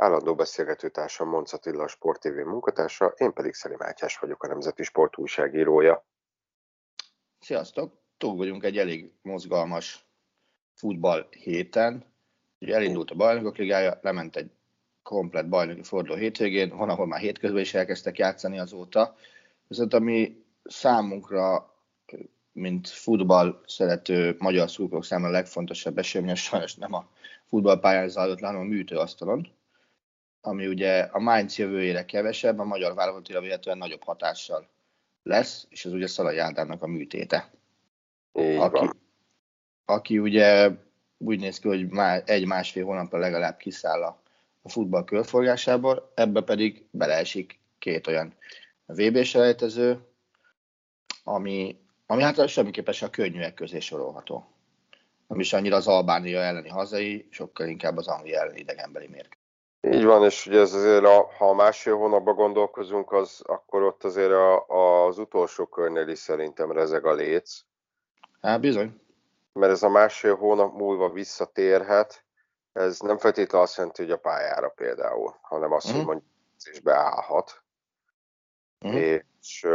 Állandó beszélgetőtársam Monc Attila, a Sport TV munkatársa, én pedig Szeli Mátyás vagyok, a Nemzeti Sport újságírója. Sziasztok! Túl vagyunk egy elég mozgalmas futball héten. Ugye elindult a bajnokok ligája, lement egy komplet bajnoki forduló hétvégén, van, ahol már hétközben is elkezdtek játszani azóta. Viszont ami számunkra, mint futball szerető magyar szurkolók számára a legfontosabb esemény, sajnos nem a futballpályán zajlott hanem a műtőasztalon, ami ugye a Mainz jövőjére kevesebb, a magyar válogatottira véletlenül nagyobb hatással lesz, és ez ugye Szalai Ádámnak a műtéte. Aki, aki ugye úgy néz ki, hogy már egy-másfél hónapra legalább kiszáll a, a futball körforgásából, ebbe pedig beleesik két olyan VB selejtező, ami, ami hát semmiképpen a könnyűek közé sorolható. Nem is annyira az Albánia elleni hazai, sokkal inkább az Anglia elleni idegenbeli mérkőzés. Így van, és ugye ez azért, a, ha a másfél hónapban gondolkozunk, az, akkor ott azért a, a, az utolsó körnél is szerintem rezeg a léc. Hát bizony. Mert ez a másfél hónap múlva visszatérhet, ez nem feltétlenül azt jelenti, hogy a pályára például, hanem azt, uh-huh. hogy mondjuk is beállhat. Uh-huh. És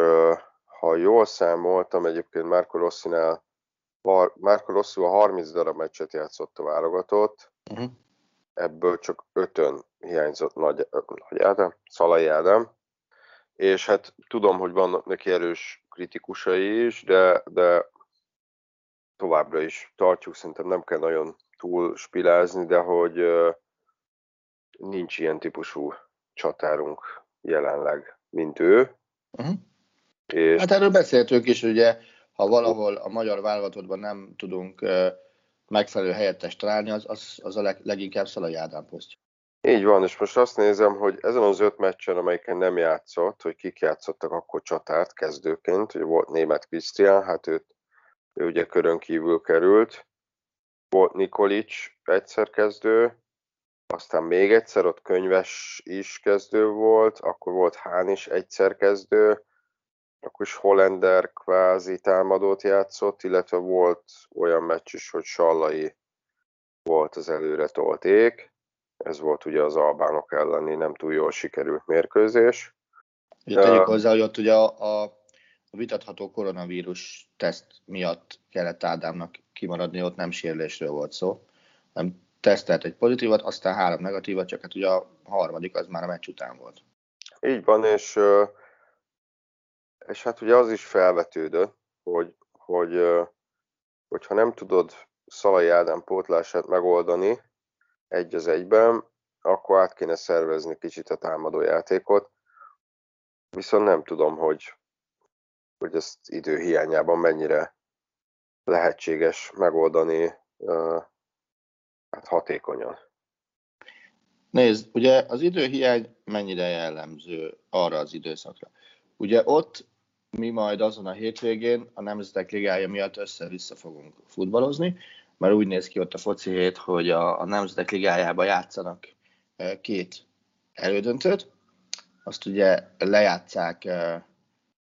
ha jól számoltam, egyébként Márko Rosszinál, Márko Rossi a 30 darab meccset játszott a válogatott, uh-huh ebből csak ötön hiányzott Nagy, Nagy Ádám, Szalai Ádám, és hát tudom, hogy vannak neki erős kritikusai is, de, de továbbra is tartjuk, szerintem nem kell nagyon túl spilázni, de hogy nincs ilyen típusú csatárunk jelenleg, mint ő. Uh-huh. És... Hát erről beszéltünk is, ugye, ha valahol a magyar válogatottban nem tudunk megfelelő helyettest találni, az, az, az a leg, leginkább Szalai Ádám posztja. Így van, és most azt nézem, hogy ezen az öt meccsen, amelyiken nem játszott, hogy kik játszottak akkor csatárt kezdőként, hogy volt német Krisztián, hát őt, ő ugye körön kívül került, volt Nikolics egyszer kezdő, aztán még egyszer ott könyves is kezdő volt, akkor volt Hán is egyszer kezdő, akkor is Hollander kvázi támadót játszott, illetve volt olyan meccs is, hogy Sallai volt az előre tolték. Ez volt ugye az albánok elleni nem túl jól sikerült mérkőzés. Itt tegyük uh, hozzá, hogy ott ugye a, a vitatható koronavírus teszt miatt kellett Ádámnak kimaradni, ott nem sérülésről volt szó. Nem tesztelt egy pozitívat, aztán három negatívat, csak hát ugye a harmadik az már a meccs után volt. Így van, és uh, és hát ugye az is felvetődött, hogy, hogy hogyha nem tudod Szalai Ádám pótlását megoldani egy az egyben, akkor át kéne szervezni kicsit a támadójátékot. Viszont nem tudom, hogy, hogy ezt idő hiányában mennyire lehetséges megoldani hát hatékonyan. Nézd, ugye az időhiány mennyire jellemző arra az időszakra. Ugye ott mi majd azon a hétvégén a Nemzetek Ligája miatt össze-vissza fogunk futballozni, mert úgy néz ki ott a foci hét, hogy a, a Nemzetek Ligájába játszanak e, két elődöntőt, azt ugye lejátszák, e,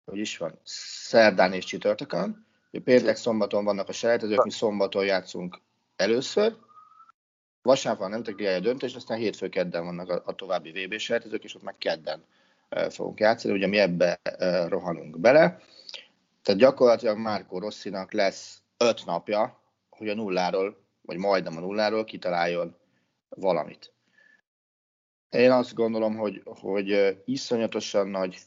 hogy is van, szerdán és csütörtökön, péntek, szombaton vannak a selejtezők, mi szombaton játszunk először, vasárnap van a Nemzetek Ligája döntés, aztán hétfő kedden vannak a, a további VB selejtezők, és ott meg kedden fogunk játszani, ugye mi ebbe rohanunk bele. Tehát gyakorlatilag Márko Rosszinak lesz öt napja, hogy a nulláról, vagy majdnem a nulláról kitaláljon valamit. Én azt gondolom, hogy, hogy iszonyatosan nagy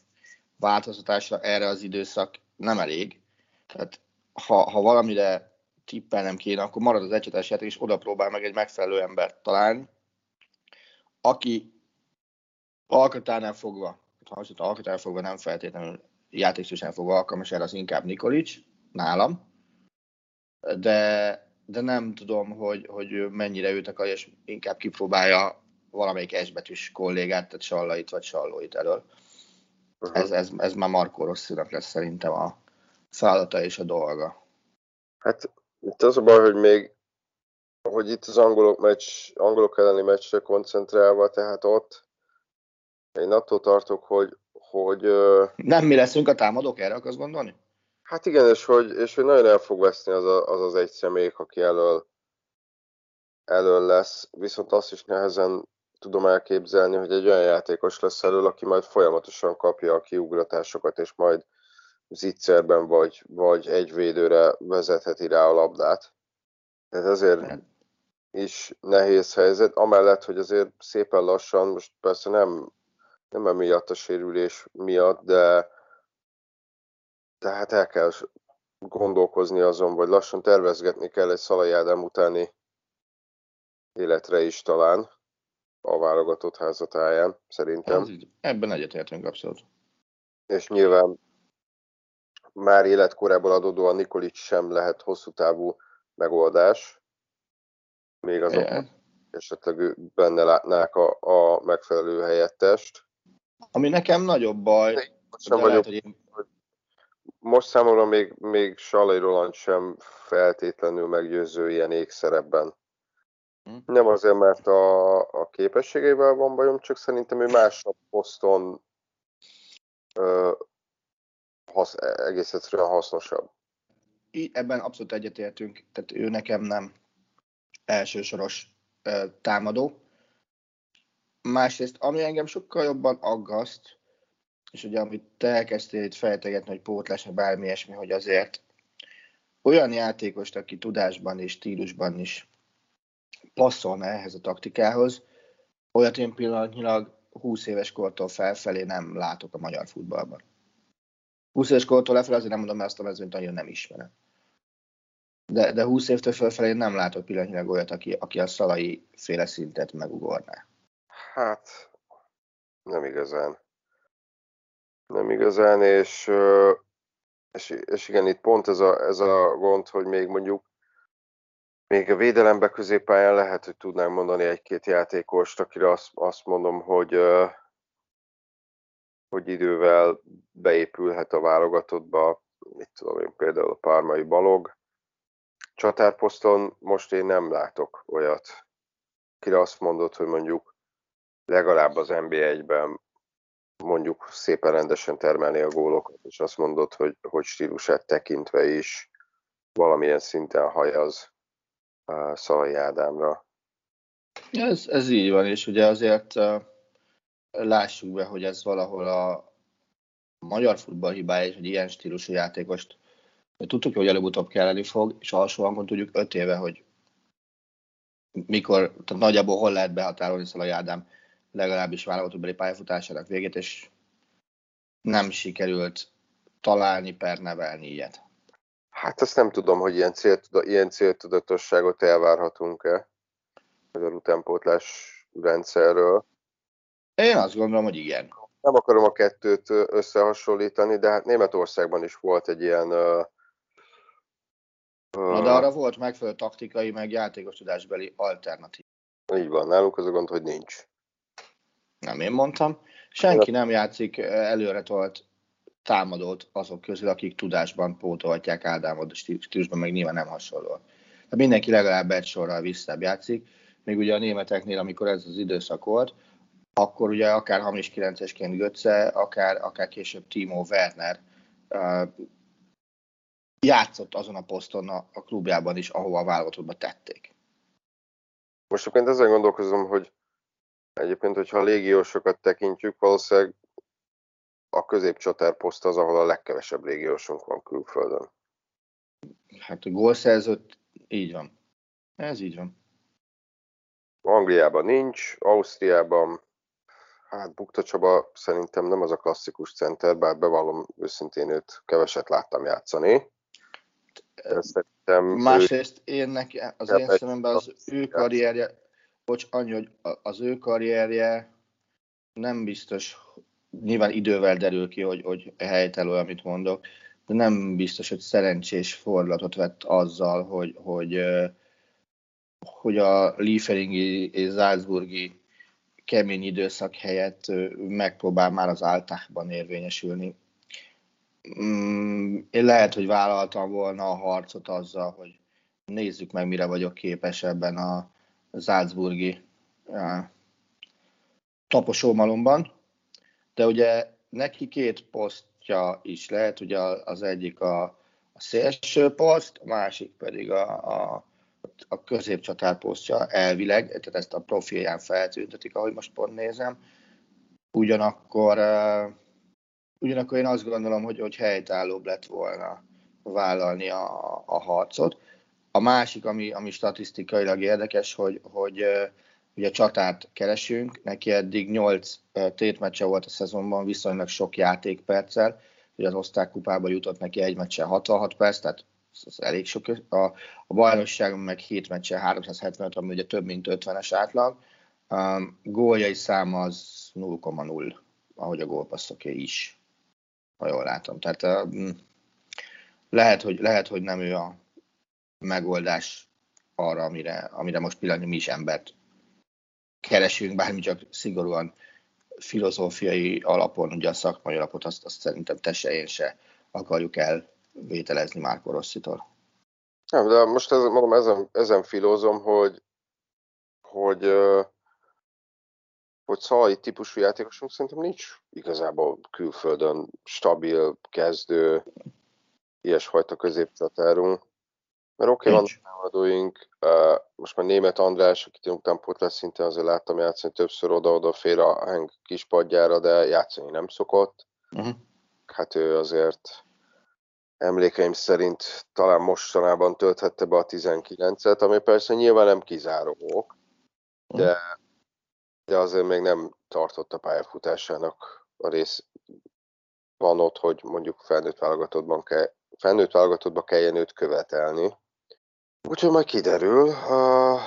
változtatásra erre az időszak nem elég. Tehát ha, ha valamire tippelnem kéne, akkor marad az egyhetes játék, és oda próbál meg egy megfelelő embert találni, aki alkotánál fogva, ha azt alkotánál fogva nem feltétlenül játékstílusán fogva alkalmas, erre az inkább Nikolic, nálam, de, de nem tudom, hogy, hogy mennyire őt akar, és inkább kipróbálja valamelyik S kollégát, tehát Sallait vagy Sallóit elől. Uh-huh. Ez, ez, ez már Markó Rosszinak lesz szerintem a feladata és a dolga. Hát itt az a baj, hogy még hogy itt az angolok, meccs, angolok elleni meccsre koncentrálva, tehát ott én attól tartok, hogy, hogy nem mi leszünk a támadók, erre akarsz gondolni? Hát igen, és hogy, és hogy nagyon el fog veszni az, a, az az egy személyik, aki elől, elől lesz, viszont azt is nehezen tudom elképzelni, hogy egy olyan játékos lesz elől, aki majd folyamatosan kapja a kiugratásokat, és majd zicserben vagy, vagy egy védőre vezetheti rá a labdát. Tehát azért is nehéz helyzet, amellett, hogy azért szépen lassan, most persze nem, nem emiatt a sérülés miatt, de tehát el kell gondolkozni azon, vagy lassan tervezgetni kell egy Szalai Ádám utáni életre is talán a válogatott házatáján, szerintem. Ez így, ebben egyetértünk abszolút. És nyilván már életkorából adódóan Nikolic sem lehet hosszú távú megoldás. Még azok yeah. esetleg benne látnák a, a megfelelő helyettest. Ami nekem nagyobb baj, sem vagyok, lehet, hogy én... most számomra még, még Salai Roland sem feltétlenül meggyőző ilyen ékszerebben. Hm? Nem azért, mert a, a képességeivel van bajom, csak szerintem ő másnap poszton ö, hasz, egész egyszerűen hasznosabb. Ebben abszolút egyetértünk, tehát ő nekem nem elsősoros ö, támadó. Másrészt, ami engem sokkal jobban aggaszt, és ugye amit te elkezdtél itt fejtegetni, hogy pótlás, vagy bármi ilyesmi, hogy azért olyan játékost, aki tudásban és stílusban is passzolna ehhez a taktikához, olyat én pillanatnyilag 20 éves kortól felfelé nem látok a magyar futballban. 20 éves kortól lefelé azért nem mondom, mert azt a mezőnyt nagyon nem ismerem. De, de 20 évtől felfelé nem látok pillanatnyilag olyat, aki, aki a szalai féle szintet megugorná. Hát, nem igazán. Nem igazán, és, és, és igen, itt pont ez a, ez a gond, hogy még mondjuk még a védelembe középpályán lehet, hogy tudnánk mondani egy-két játékost, akire azt, azt mondom, hogy, hogy idővel beépülhet a válogatottba, mit tudom én, például a Pármai Balog. Csatárposzton most én nem látok olyat, akire azt mondod, hogy mondjuk legalább az NB1-ben mondjuk szépen rendesen termelni a gólokat, és azt mondod, hogy, hogy stílusát tekintve is valamilyen szinten hajaz Szalai Ádámra. Ez, ez így van, és ugye azért lássuk be, hogy ez valahol a magyar futball hibája, és egy ilyen stílusú játékost tudtuk, hogy előbb-utóbb kelleni fog, és alsó hangon tudjuk öt éve, hogy mikor, tehát nagyjából hol lehet behatárolni Szalai Ádám legalábbis válogatottbeli pályafutásának végét, és nem sikerült találni per nevelni ilyet. Hát azt nem tudom, hogy ilyen, céltuda, ilyen céltudatosságot elvárhatunk-e a utánpótlás rendszerről. Én azt gondolom, hogy igen. Nem akarom a kettőt összehasonlítani, de hát Németországban is volt egy ilyen... Uh, Na, de arra volt megfelelő taktikai, meg játékos tudásbeli alternatív. Így van, nálunk az a gond, hogy nincs. Nem én mondtam. Senki nem játszik előre tolt támadót azok közül, akik tudásban pótolhatják Ádámot, stílusban meg nyilván nem hasonló. Tehát mindenki legalább egy sorral visszább játszik, még ugye a németeknél, amikor ez az időszak volt, akkor ugye akár hamis 9-esként Götze, akár, akár később Timo Werner uh, játszott azon a poszton a, a klubjában is, ahova a válogatottba tették. Most egyébként ezen gondolkozom, hogy egyébként, hogyha a légiósokat tekintjük, valószínűleg a középcsatárposzt az, ahol a legkevesebb légiósunk van külföldön. Hát a gólszerzőt így van. Ez így van. Angliában nincs, Ausztriában Hát Bukta Csaba szerintem nem az a klasszikus center, bár bevallom őszintén őt keveset láttam játszani. Szerintem Másrészt ő... én neki, az én szememben az ő karrierje, bocs, annyi, hogy az ő karrierje nem biztos, nyilván idővel derül ki, hogy, hogy helytelő, amit mondok, de nem biztos, hogy szerencsés fordulatot vett azzal, hogy, hogy, hogy a Lieferingi és Salzburgi kemény időszak helyett megpróbál már az áltákban érvényesülni. Mm, én lehet, hogy vállaltam volna a harcot azzal, hogy nézzük meg, mire vagyok képes ebben a Salzburgi taposómalomban, de ugye neki két posztja is lehet, ugye az egyik a, a szélső poszt, a másik pedig a, a, a középcsatár posztja elvileg, tehát ezt a profilján feltüntetik, ahogy most pont nézem. Ugyanakkor, uh, ugyanakkor én azt gondolom, hogy, hogy helytállóbb lett volna vállalni a, a harcot. A másik, ami, ami statisztikailag érdekes, hogy, hogy ugye csatárt keresünk, neki eddig 8 tétmeccse volt a szezonban, viszonylag sok játékperccel, ugye az osztrák kupába jutott neki egy meccse 66 perc, tehát ez elég sok. A, a bajnokságon meg 7 meccse 375, ami ugye több mint 50-es átlag. Góljai száma az 0,0, ahogy a gólpasszoké is, ha jól látom. Tehát um, lehet, hogy, lehet, hogy nem ő a megoldás arra, amire, amire most pillanatnyi mi is embert keresünk, bármi csak szigorúan filozófiai alapon, ugye a szakmai alapot, azt, azt szerintem te se én se akarjuk elvételezni Márko Rosszitól. Nem, de most ez, mondom, ezen, ezen filózom, hogy, hogy, hogy szalai típusú játékosunk szerintem nincs igazából külföldön stabil, kezdő, ilyesfajta középcsatárunk. Mert oké, okay, vannak támadóink, uh, most már német András, akit utánpót lesz szintén azért láttam játszani többször oda-oda fél a Henk kispadjára, de játszani nem szokott. Uh-huh. Hát ő azért emlékeim szerint talán mostanában tölthette be a 19-et, ami persze nyilván nem kizáró ok, de, uh-huh. de azért még nem tartott a pályafutásának a rész van ott, hogy mondjuk felnőtt válogatottban kell, felnőtt válogatottba kelljen őt követelni. Úgyhogy majd kiderül. Uh,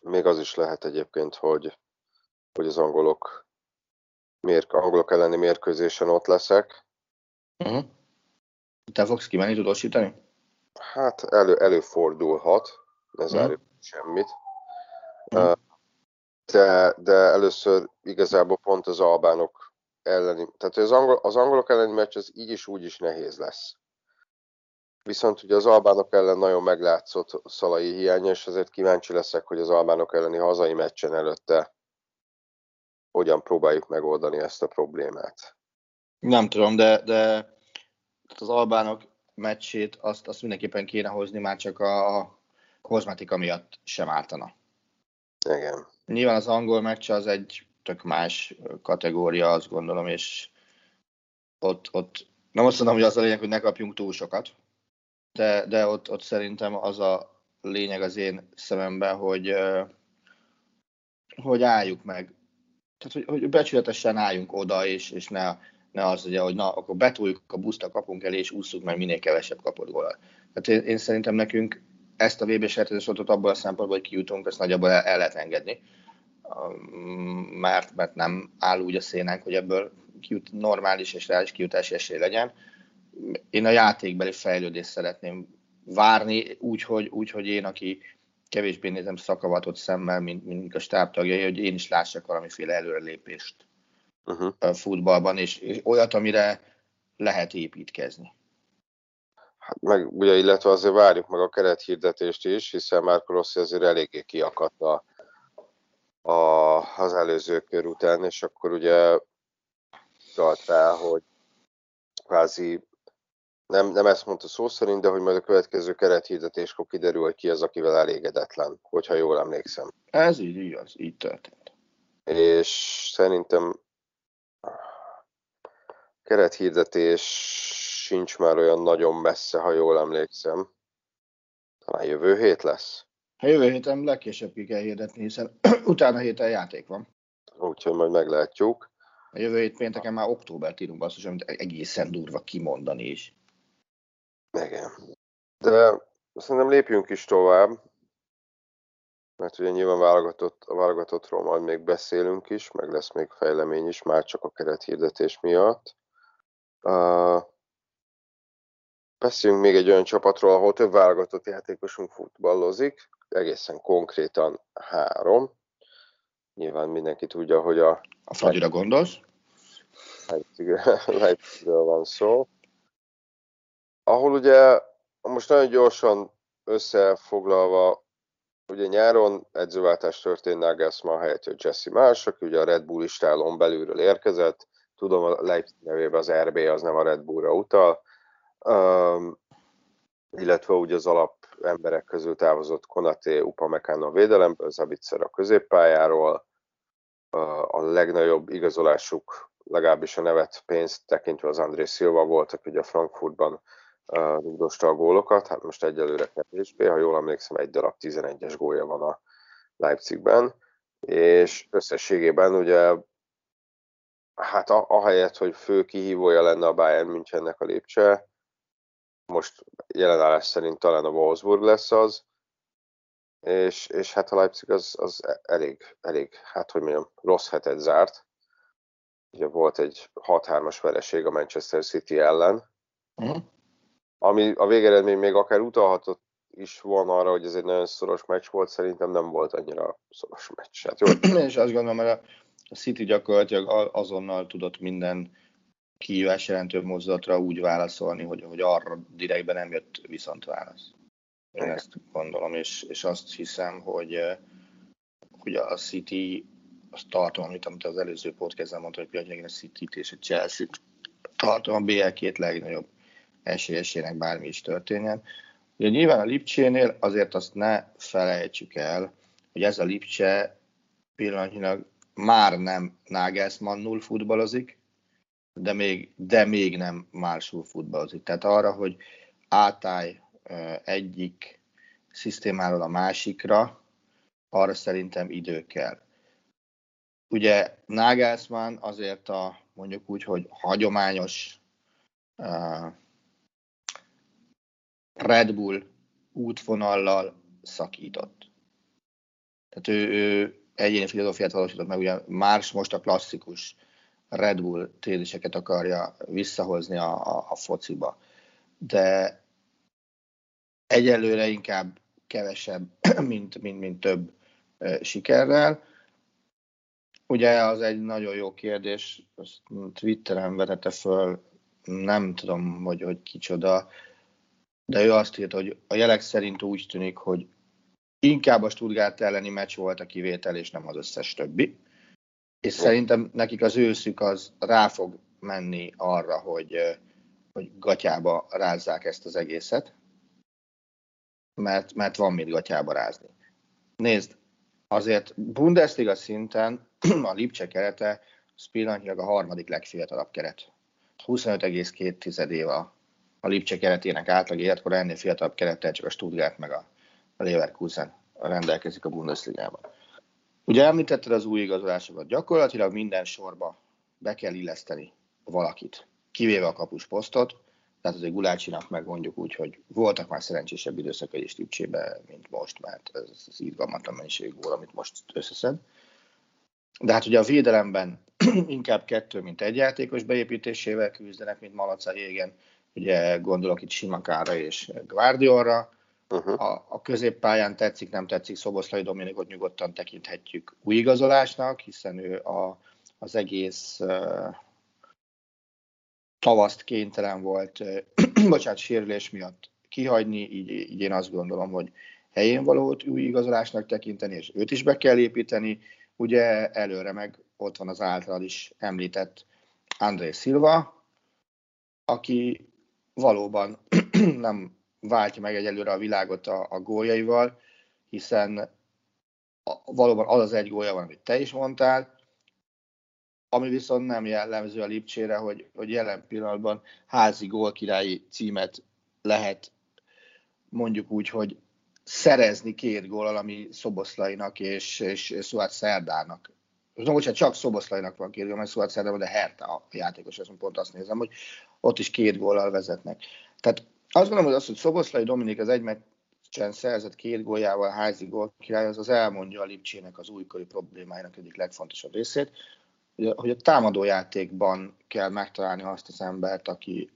még az is lehet egyébként, hogy, hogy az angolok, mér, angolok elleni mérkőzésen ott leszek. Uh-huh. Te fogsz kimenni tudósítani? Hát elő, előfordulhat, ne uh-huh. zárjuk semmit. Uh-huh. De, de először igazából pont az albánok elleni, tehát az, angol, az angolok elleni meccs az így is úgy is nehéz lesz. Viszont ugye az albánok ellen nagyon meglátszott szalai hiánya, és azért kíváncsi leszek, hogy az albánok elleni hazai meccsen előtte hogyan próbáljuk megoldani ezt a problémát. Nem tudom, de, de az albánok meccsét azt, azt mindenképpen kéne hozni, már csak a kozmetika miatt sem ártana. Igen. Nyilván az angol meccs az egy tök más kategória, azt gondolom, és ott, ott nem azt mondom, hogy az a lényeg, hogy ne kapjunk túl sokat, de, de ott, ott szerintem az a lényeg az én szememben, hogy, hogy álljuk meg. Tehát, hogy, hogy becsületesen álljunk oda, és, és ne, ne az, ugye, hogy na, akkor betoljuk a buszt a kapunk elé, és ússzuk meg minél kevesebb kapott gólat. Tehát én, én, szerintem nekünk ezt a VB sertezősortot abból a szempontból, hogy kijutunk, ezt nagyjából el, el lehet engedni. Mert, mert nem áll úgy a szénánk, hogy ebből kijut, normális és reális kijutási esély legyen én a játékbeli fejlődést szeretném várni, úgyhogy úgy, hogy én, aki kevésbé nézem szakavatott szemmel, mint, mint a stábtagjai, hogy én is lássak valamiféle előrelépést uh-huh. a futballban, és, és olyat, amire lehet építkezni. Hát meg ugye, illetve azért várjuk meg a kerethirdetést is, hiszen már Rossi azért eléggé kiakadt a, a, az előző kör után, és akkor ugye tart rá, hogy kvázi nem, nem ezt mondta szó szerint, de hogy majd a következő kerethirdetéskor kiderül, hogy ki az, akivel elégedetlen, hogyha jól emlékszem. Ez így igaz, így történt. És szerintem kerethirdetés sincs már olyan nagyon messze, ha jól emlékszem. Talán jövő hét lesz. Ha jövő héten legkésőbb ki kell hirdetni, hiszen utána héten játék van. úgyhogy majd meglátjuk. A jövő hét pénteken már októbert írunk basszus, amit egészen durva kimondani is. Igen. De szerintem lépjünk is tovább, mert ugye nyilván válogatott, a válogatottról majd még beszélünk is, meg lesz még fejlemény is, már csak a kerethirdetés miatt. Uh, beszéljünk még egy olyan csapatról, ahol több válogatott játékosunk futballozik, egészen konkrétan három. Nyilván mindenki tudja, hogy a... A Fagyira gondolsz? Leipzigről van szó. Ahol ugye most nagyon gyorsan összefoglalva, ugye nyáron edzőváltás történt Nagelsmann helyett, hogy Jesse Marsh, aki ugye a Red Bull istálon belülről érkezett, tudom a Leipzig nevében az RB az nem a Red Bullra utal, um, illetve ugye az alap emberek közül távozott Konaté Upamecano a védelemből, Zabitzer a középpályáról, a legnagyobb igazolásuk, legalábbis a nevet pénzt tekintve az André Silva volt, aki ugye a Frankfurtban rúgdosta a gólokat, hát most egyelőre kevésbé, ha jól emlékszem, egy darab 11-es gólja van a Leipzigben, és összességében ugye hát ahelyett, hogy fő kihívója lenne a Bayern Münchennek a lépcse, most jelenállás szerint talán a Wolfsburg lesz az, és, és hát a Leipzig az, az elég, elég, hát hogy mondjam, rossz hetet zárt. Ugye volt egy 6-3-as vereség a Manchester City ellen, uh-huh. Ami a végeredmény még akár utalhatott is volna arra, hogy ez egy nagyon szoros meccs volt, szerintem nem volt annyira szoros meccs. Hát jó. és azt gondolom, mert a City gyakorlatilag azonnal tudott minden kihívás jelentő mozdulatra úgy válaszolni, hogy, hogy arra direktben nem jött viszont válasz. Én ezt gondolom, és, és azt hiszem, hogy, eh, hogy a City, azt tartom, amit, amit az előző podcastban mondta, hogy például a City-t és a Chelsea-t tartom a BL két legnagyobb esélyesének bármi is történjen. Ugye nyilván a Lipcsénél azért azt ne felejtsük el, hogy ez a Lipcse pillanatnyilag már nem Nagelsmannul futballozik, de még, de még nem Marsul futballozik. Tehát arra, hogy átállj egyik szisztémáról a másikra, arra szerintem idő kell. Ugye Nagelsmann azért a mondjuk úgy, hogy hagyományos Red Bull útvonallal szakított. Tehát ő, ő egyéni filozófiát valósított meg, ugye Mars most a klasszikus Red Bull téziseket akarja visszahozni a, a, a fociba. De egyelőre inkább kevesebb, mint, mint, mint több sikerrel. Ugye az egy nagyon jó kérdés, azt Twitteren vetette föl, nem tudom, hogy, hogy kicsoda, de ő azt írta, hogy a jelek szerint úgy tűnik, hogy inkább a Stuttgart elleni meccs volt a kivétel, és nem az összes többi. És szerintem nekik az őszük az rá fog menni arra, hogy, hogy gatyába rázzák ezt az egészet mert, mert van mit gatyába rázni. Nézd, azért Bundesliga szinten a Lipcse kerete az pillanatnyilag a harmadik legfiatalabb keret. 25,2 év a, a Lipcse keretének átlag életkor, ennél fiatalabb kerettel csak a Stuttgart meg a, a Leverkusen rendelkezik a Bundesligában. Ugye említetted az új igazolásokat, gyakorlatilag minden sorba be kell illeszteni valakit, kivéve a kapus posztot, tehát azért Gulácsinak meg mondjuk úgy, hogy voltak már szerencsésebb időszakai is Lipcsébe, mint most, mert ez az irgalmatlan mennyiség gól, amit most összeszed. De hát ugye a védelemben inkább kettő, mint egy játékos beépítésével küzdenek, mint Malaca Jégen. Ugye gondolok itt Simakára és Guardiolra. Uh-huh. A, a középpályán tetszik, nem tetszik, Szoboszlai Dominikot nyugodtan tekinthetjük új igazolásnak, hiszen ő a, az egész uh, tavaszt kénytelen volt, bocsánat, sérülés miatt kihagyni, így, így én azt gondolom, hogy helyén valót új igazolásnak tekinteni, és őt is be kell építeni. Ugye előre meg ott van az általad is említett André Silva, aki valóban nem váltja meg egyelőre a világot a, a góljaival, hiszen a, valóban az az egy gólya van, amit te is mondtál, ami viszont nem jellemző a Lipcsére, hogy, hogy jelen pillanatban házi gólkirályi címet lehet mondjuk úgy, hogy szerezni két gólal, ami Szoboszlainak és, és Szuát Szerdának no, bocsánat, csak Szoboszlajnak van két gól, mert szóval szerintem, de Herta a játékos, azt pont azt nézem, hogy ott is két góllal vezetnek. Tehát azt gondolom, hogy az, hogy Szoboszlai Dominik az egy meccsen szerzett két góljával házi gól király, az az elmondja a Lipcsének az újkori problémáinak egyik legfontosabb részét, hogy a támadójátékban kell megtalálni azt az embert, aki,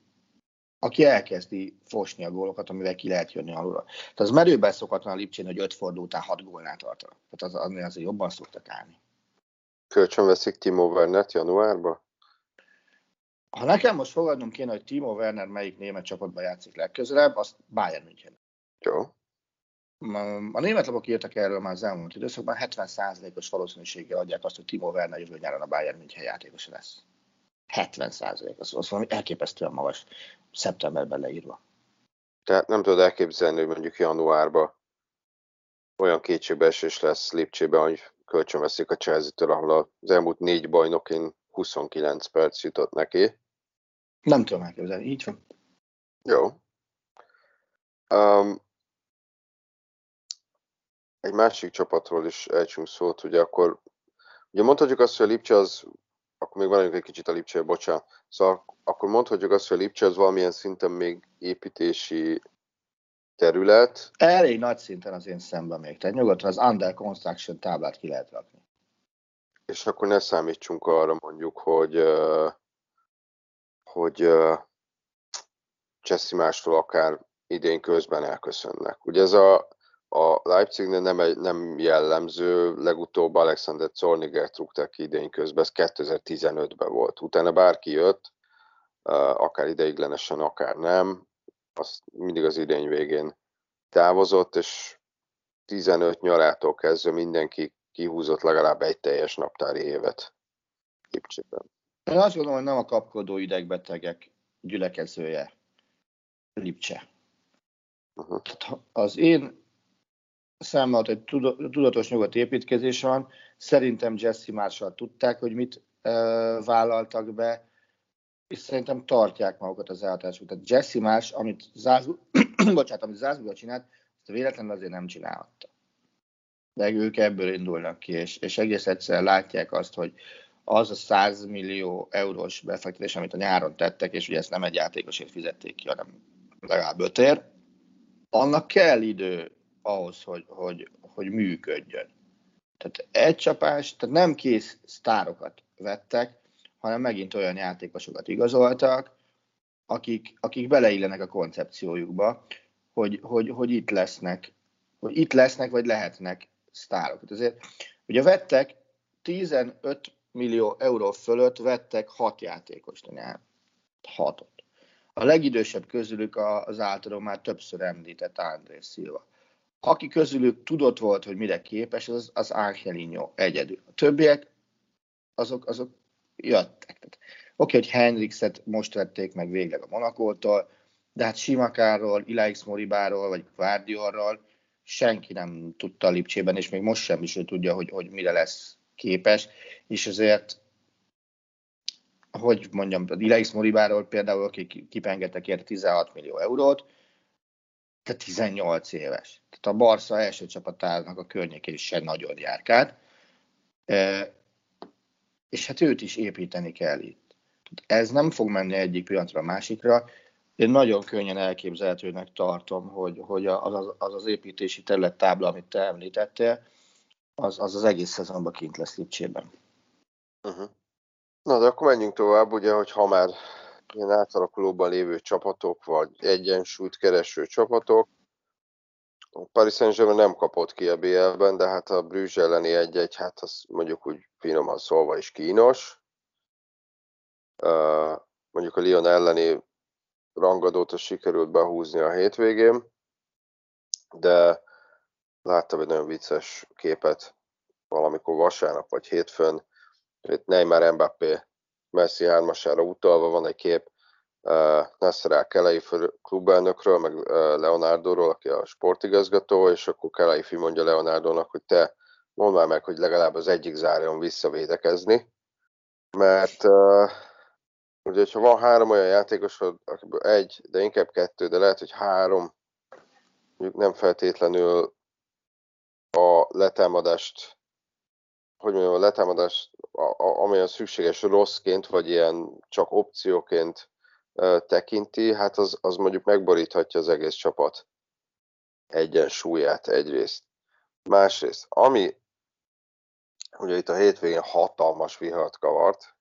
aki elkezdi fosni a gólokat, amivel ki lehet jönni alulra. Tehát az merőben szokatlan a Lipcsén, hogy öt forduló után hat gólnál tartanak. Tehát az, az, azért jobban szoktak állni. Kölcsön veszik Timo Werner-t januárba? Ha nekem most fogadnom kéne, hogy Timo Werner melyik német csapatban játszik legközelebb, azt Bayern München. Jó. A német lapok írtak erről már az elmúlt időszakban, 70%-os valószínűséggel adják azt, hogy Timo Werner jövő nyáron a Bayern München játékosa lesz. 70 az, az valami elképesztően magas szeptemberben leírva. Tehát nem tudod elképzelni, hogy mondjuk januárban olyan kétségbeesés lesz Lipcsében, hogy kölcsönveszik a Chelsea-től, ahol az elmúlt négy bajnokin 29 perc jutott neki. Nem tudom elképzelni, így van. Jó. Um, egy másik csapatról is ejtsünk szót, ugye akkor, ugye mondhatjuk azt, hogy a Lipcse az, akkor még van egy kicsit a Lipcse, bocsánat, szóval akkor mondhatjuk azt, hogy a Lipcse az valamilyen szinten még építési terület. Elég nagy szinten az én szemben még, tehát nyugodtan az under construction táblát ki lehet rakni. És akkor ne számítsunk arra mondjuk, hogy hogy Jesse mástól akár idén közben elköszönnek. Ugye ez a a Leipzignél nem, egy, nem jellemző, legutóbb Alexander Zorniger trukták ki idén közben, ez 2015-ben volt. Utána bárki jött, akár ideiglenesen, akár nem, az mindig az idény végén távozott, és 15 nyarától kezdve mindenki kihúzott legalább egy teljes naptári évet Lipcsében. Én azt gondolom, hogy nem a kapkodó idegbetegek gyülekezője Lipcse. Uh-huh. Az én számolt egy tudatos nyugodt építkezés van. Szerintem Jesse Marshall tudták, hogy mit e, vállaltak be, és szerintem tartják magukat az elhatásuk. Tehát Jesse Marsh, amit Zászló, bocsánat, amit Zászlóban csinált, azt véletlenül azért nem csinálhatta. De ők ebből indulnak ki, és, és egész egyszerűen látják azt, hogy az a 100 millió eurós befektetés, amit a nyáron tettek, és ugye ezt nem egy játékosért fizették ki, hanem legalább ötér, annak kell idő ahhoz, hogy, hogy, hogy működjön. Tehát egy csapás, tehát nem kész sztárokat vettek, hanem megint olyan játékosokat igazoltak, akik, akik beleillenek a koncepciójukba, hogy, hogy, hogy itt lesznek, hogy itt lesznek, vagy lehetnek sztárok. Azért ugye vettek 15 millió euró fölött vettek hat játékost a nyáron. Hatot. A legidősebb közülük az általában már többször említett André Silva. Aki közülük tudott volt, hogy mire képes, az, az Angelino egyedül. A többiek, azok, azok jöttek. Oké, okay, hogy Hendrixet most vették meg végleg a Monakótól, de hát Simakáról, Ilaix Moribáról, vagy Guardiolról senki nem tudta a Lipcsében, és még most sem is ő tudja, hogy, hogy mire lesz képes, és azért hogy mondjam, Ilaix Moribáról például, aki kipengettek érte 16 millió eurót, te 18 éves. Tehát a Barca első csapatának a környékén se nagyon járkált. E, és hát őt is építeni kell itt. Ez nem fog menni egyik pillanatra a másikra. Én nagyon könnyen elképzelhetőnek tartom, hogy, hogy az, az, az építési terület tábla, amit te említettél, az az, az egész szezonban kint lesz Lipcsében. Uh-huh. Na, de akkor menjünk tovább, ugye, hogy ha már ilyen átalakulóban lévő csapatok, vagy egyensúlyt kereső csapatok. A Paris Saint-Germain nem kapott ki a BL-ben, de hát a Brüzs elleni egy-egy, hát az mondjuk úgy finoman szólva is kínos. Uh, mondjuk a Lyon elleni rangadót sikerült behúzni a hétvégén, de láttam egy nagyon vicces képet valamikor vasárnap vagy hétfőn, itt Neymar Mbappé Messi hármasára utalva van egy kép uh, Nasser al Kelei klubelnökről, meg uh, Leonardoról, aki a sportigazgató, és akkor Kelei mondja Leonardónak, hogy te mondd már meg, hogy legalább az egyik zárjon visszavédekezni, mert uh, ugye, hogyha van három olyan játékosod, akiből egy, de inkább kettő, de lehet, hogy három, mondjuk nem feltétlenül a letámadást hogy mondjam, a letámadás, amilyen szükséges rosszként, vagy ilyen csak opcióként tekinti, hát az, az mondjuk megboríthatja az egész csapat egyensúlyát egyrészt. Másrészt, ami ugye itt a hétvégén hatalmas vihart kavart,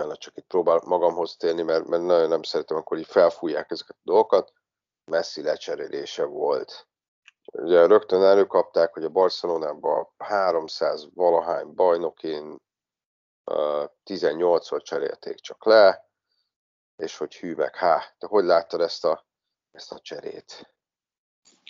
bocsánat, csak itt próbál magamhoz térni, mert, mert nagyon nem szeretem, amikor így felfújják ezeket a dolgokat, messzi lecserélése volt. Ugye rögtön előkapták, hogy a Barcelonában 300 valahány bajnokin 18-szor cserélték csak le, és hogy hű meg há. De hogy láttad ezt a, ezt a cserét?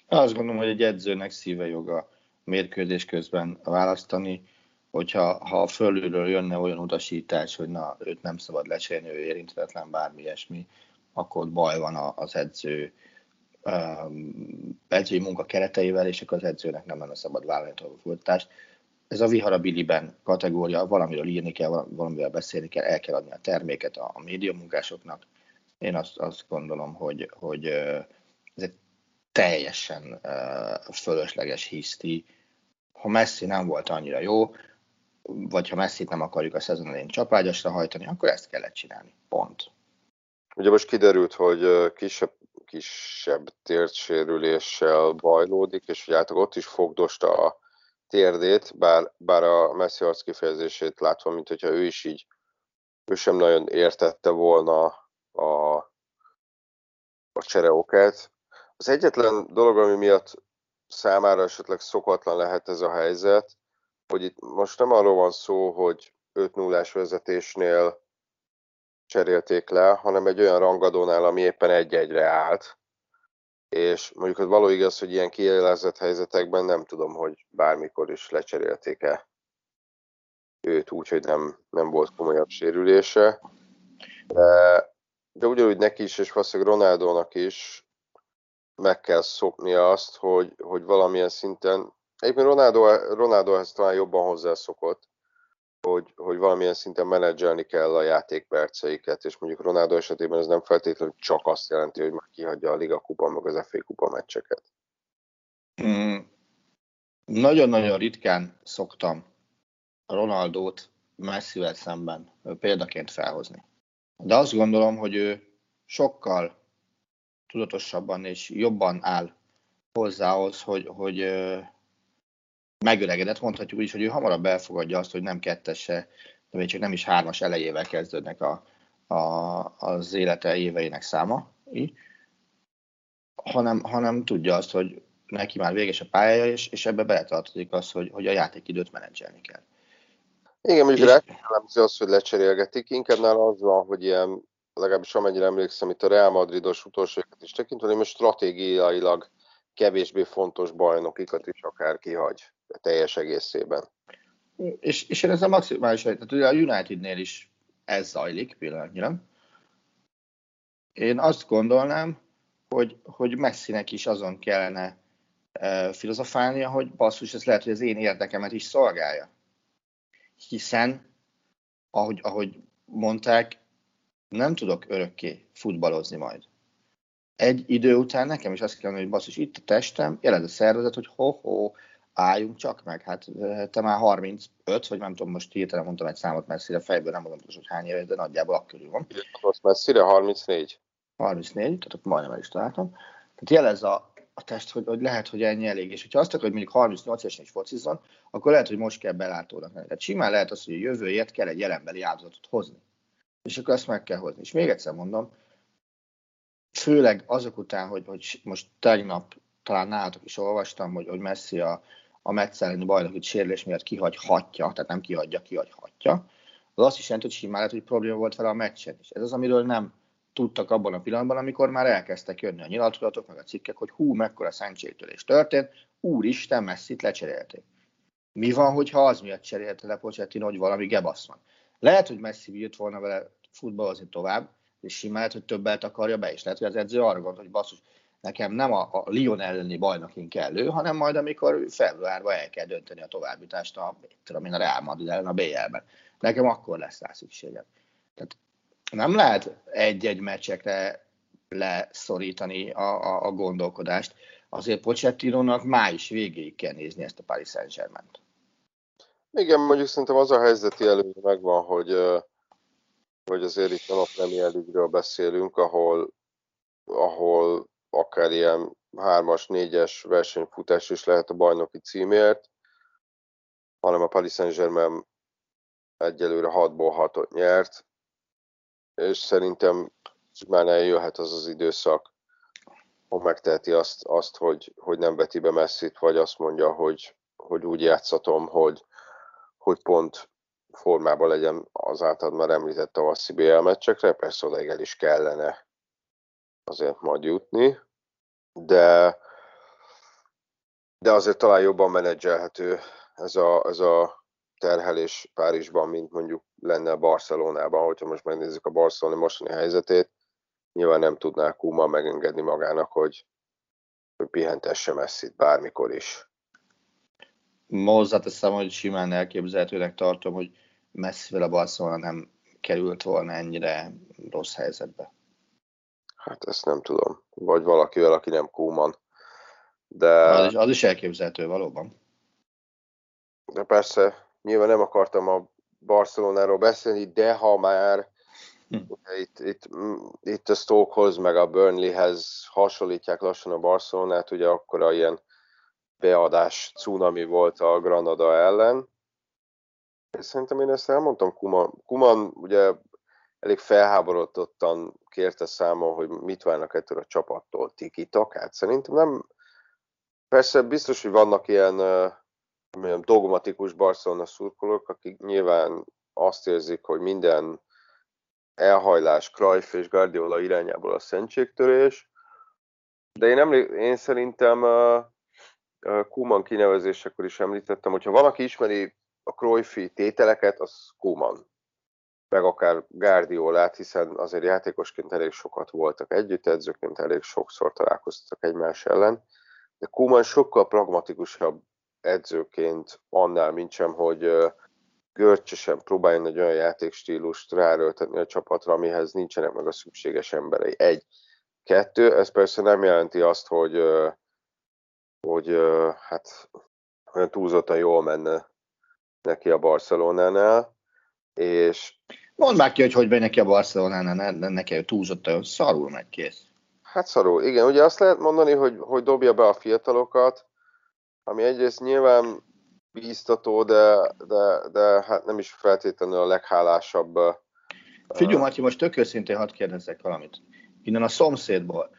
Azt gondolom, hogy egy edzőnek szíve joga mérkőzés közben választani, hogyha ha fölülről jönne olyan utasítás, hogy na, őt nem szabad lecserélni, ő érintetlen, bármi ilyesmi, akkor baj van az edző um, edzői munka kereteivel, és akkor az edzőnek nem lenne szabad vállalni a folytatást ez a viharabiliben kategória, valamiről írni kell, valamivel beszélni kell, el kell adni a terméket a, a média munkásoknak. Én azt, azt gondolom, hogy, hogy ez egy teljesen fölösleges hiszti. Ha Messi nem volt annyira jó, vagy ha Messi nem akarjuk a szezon elején csapágyasra hajtani, akkor ezt kellett csinálni. Pont. Ugye most kiderült, hogy kisebb, kisebb térdsérüléssel bajlódik, és hogy általában ott is fogdosta a térdét, bár, bár a Messi arc kifejezését látva, mint hogyha ő is így, ő sem nagyon értette volna a, a csereokát. Az egyetlen dolog, ami miatt számára esetleg szokatlan lehet ez a helyzet, hogy itt most nem arról van szó, hogy 5 0 vezetésnél cserélték le, hanem egy olyan rangadónál, ami éppen egy-egyre állt, és mondjuk az való igaz, hogy ilyen kielezett helyzetekben nem tudom, hogy bármikor is lecserélték-e őt úgy, hogy nem, nem volt komolyabb sérülése. De, de ugyanúgy neki is, és valószínűleg Ronaldónak is meg kell szoknia azt, hogy, hogy valamilyen szinten, egyébként Ronaldo, Ronaldo ezt talán jobban hozzászokott, hogy, hogy valamilyen szinten menedzselni kell a játékperceiket, és mondjuk Ronaldo esetében ez nem feltétlenül csak azt jelenti, hogy már kihagyja a Liga Kupa, meg az FA Kupa meccseket. Mm, nagyon-nagyon ritkán szoktam Ronaldót messzivel szemben példaként felhozni. De azt gondolom, hogy ő sokkal tudatosabban és jobban áll hozzához, hogy, hogy megöregedett, mondhatjuk úgy is, hogy ő hamarabb elfogadja azt, hogy nem kettese, de még csak nem is hármas elejével kezdődnek a, a, az élete éveinek száma, hanem, hanem tudja azt, hogy neki már véges a pályája, és, és ebbe beletartozik az, hogy, hogy a játékidőt menedzselni kell. Igen, mondjuk és... jellemző az, hogy lecserélgetik, inkább nála az van, hogy ilyen, legalábbis amennyire emlékszem, itt a Real Madridos utolsókat is tekintve, hogy most stratégiailag kevésbé fontos bajnokikat is akár kihagy teljes egészében. És, és én ezzel maximális, tehát ugye a Unitednél is ez zajlik pillanatnyilag. Én azt gondolnám, hogy, hogy Messinek is azon kellene e, filozofálnia, hogy basszus, ez lehet, hogy az én érdekemet is szolgálja. Hiszen, ahogy, ahogy mondták, nem tudok örökké futballozni majd. Egy idő után nekem is azt kell mondani, hogy basszus, itt a testem, jelent a szervezet, hogy ho-ho, álljunk csak meg, hát te már 35, vagy nem tudom, most hirtelen mondtam egy számot messzire, fejből nem mondom, hogy hány éves, de nagyjából akkörül van. Most messzire 34. 34, tehát majdnem el is találtam. Tehát jelez a, a test, hogy, hogy lehet, hogy ennyi elég. És hogyha azt akarod, hogy mondjuk 38 évesen is focizzon, akkor lehet, hogy most kell belátónak lenni. Tehát simán lehet az, hogy a jövőért kell egy jelenbeli áldozatot hozni. És akkor azt meg kell hozni. És még egyszer mondom, főleg azok után, hogy, hogy most tegnap talán nálatok is olvastam, hogy, hogy Messi a, a Metzeleni bajnoki sérülés miatt kihagyhatja, tehát nem kihagyja, kihagyhatja, az azt is jelenti, hogy simán lehet, hogy probléma volt vele a meccsen is. Ez az, amiről nem tudtak abban a pillanatban, amikor már elkezdtek jönni a nyilatkozatok, meg a cikkek, hogy hú, mekkora szentségtörés történt, úristen, messzit lecserélték. Mi van, hogyha az miatt cserélte le Pochettino, hogy valami gebasz van? Lehet, hogy Messi jött volna vele futballozni tovább, és simán lehet, hogy többet akarja be, és lehet, hogy az edző arra gondol, hogy basszus, nekem nem a, a Lyon elleni bajnokin kellő, hanem majd amikor februárban el kell dönteni a továbbítást a, tudom én, a Real Madrid ellen a BL-ben. Nekem akkor lesz rá szükségem. Tehát nem lehet egy-egy meccsekre leszorítani a, a, a gondolkodást. azért Pochettinónak május végéig kell nézni ezt a Paris Saint-Germain-t. Igen, mondjuk szerintem az a helyzeti előny megvan, hogy, hogy azért itt a Premier League-ről beszélünk, ahol, ahol akár ilyen hármas, négyes versenyfutás is lehet a bajnoki címért, hanem a Paris Saint-Germain egyelőre 6-ból 6-ot nyert, és szerintem már eljöhet az az időszak, ha megteheti azt, azt hogy, hogy nem veti be messzit, vagy azt mondja, hogy, hogy úgy játszatom, hogy, hogy pont formában legyen az által már említett tavaszi BL meccsekre, persze odaig el is kellene azért majd jutni, de, de azért talán jobban menedzselhető ez a, ez a terhelés Párizsban, mint mondjuk lenne Barcelonában, hogyha most megnézzük a Barcelona mostani helyzetét, nyilván nem tudná Kuma megengedni magának, hogy, hogy pihentesse messzit bármikor is. Hozzáteszem, hogy simán elképzelhetőnek tartom, hogy messzivel a Barcelona nem került volna ennyire rossz helyzetbe. Hát ezt nem tudom. Vagy valakivel, aki nem Kúman. De... Az is, az is elképzelhető valóban. De persze, nyilván nem akartam a Barcelonáról beszélni, de ha már hm. itt, itt, itt a Stokehoz, meg a Burnleyhez hasonlítják lassan a Barcelonát, ugye akkor a ilyen beadás cunami volt a Granada ellen. Szerintem én ezt elmondtam, Kuman, Kuman ugye elég felháborodottan kérte számon, hogy mit várnak ettől a csapattól. Hát Szerintem nem, persze biztos, hogy vannak ilyen uh, dogmatikus Barcelona szurkolók, akik nyilván azt érzik, hogy minden elhajlás Cruyff és Guardiola irányából a szentségtörés, de én, emlé- én szerintem uh, Kuman kinevezésekor is említettem, hogyha valaki ismeri a Cruyffi tételeket, az Kuman. Meg akár Guardiolát, hiszen azért játékosként elég sokat voltak együtt, edzőként elég sokszor találkoztak egymás ellen. De Kuman sokkal pragmatikusabb edzőként annál, mint sem, hogy görcsösen próbáljon egy olyan játékstílust ráerőltetni a csapatra, amihez nincsenek meg a szükséges emberei. Egy. Kettő, ez persze nem jelenti azt, hogy hogy hát olyan túlzottan jól menne neki a Barcelonánál, és... Mondd már ki, hogy hogy megy neki a Barcelonánál, ne, neki túlzottan szarul megy kész. Hát szarul, igen. Ugye azt lehet mondani, hogy, hogy dobja be a fiatalokat, ami egyrészt nyilván bíztató, de, de, de hát nem is feltétlenül a leghálásabb. Figyelj, Matyi, most tök őszintén hadd kérdezzek valamit. Innen a szomszédból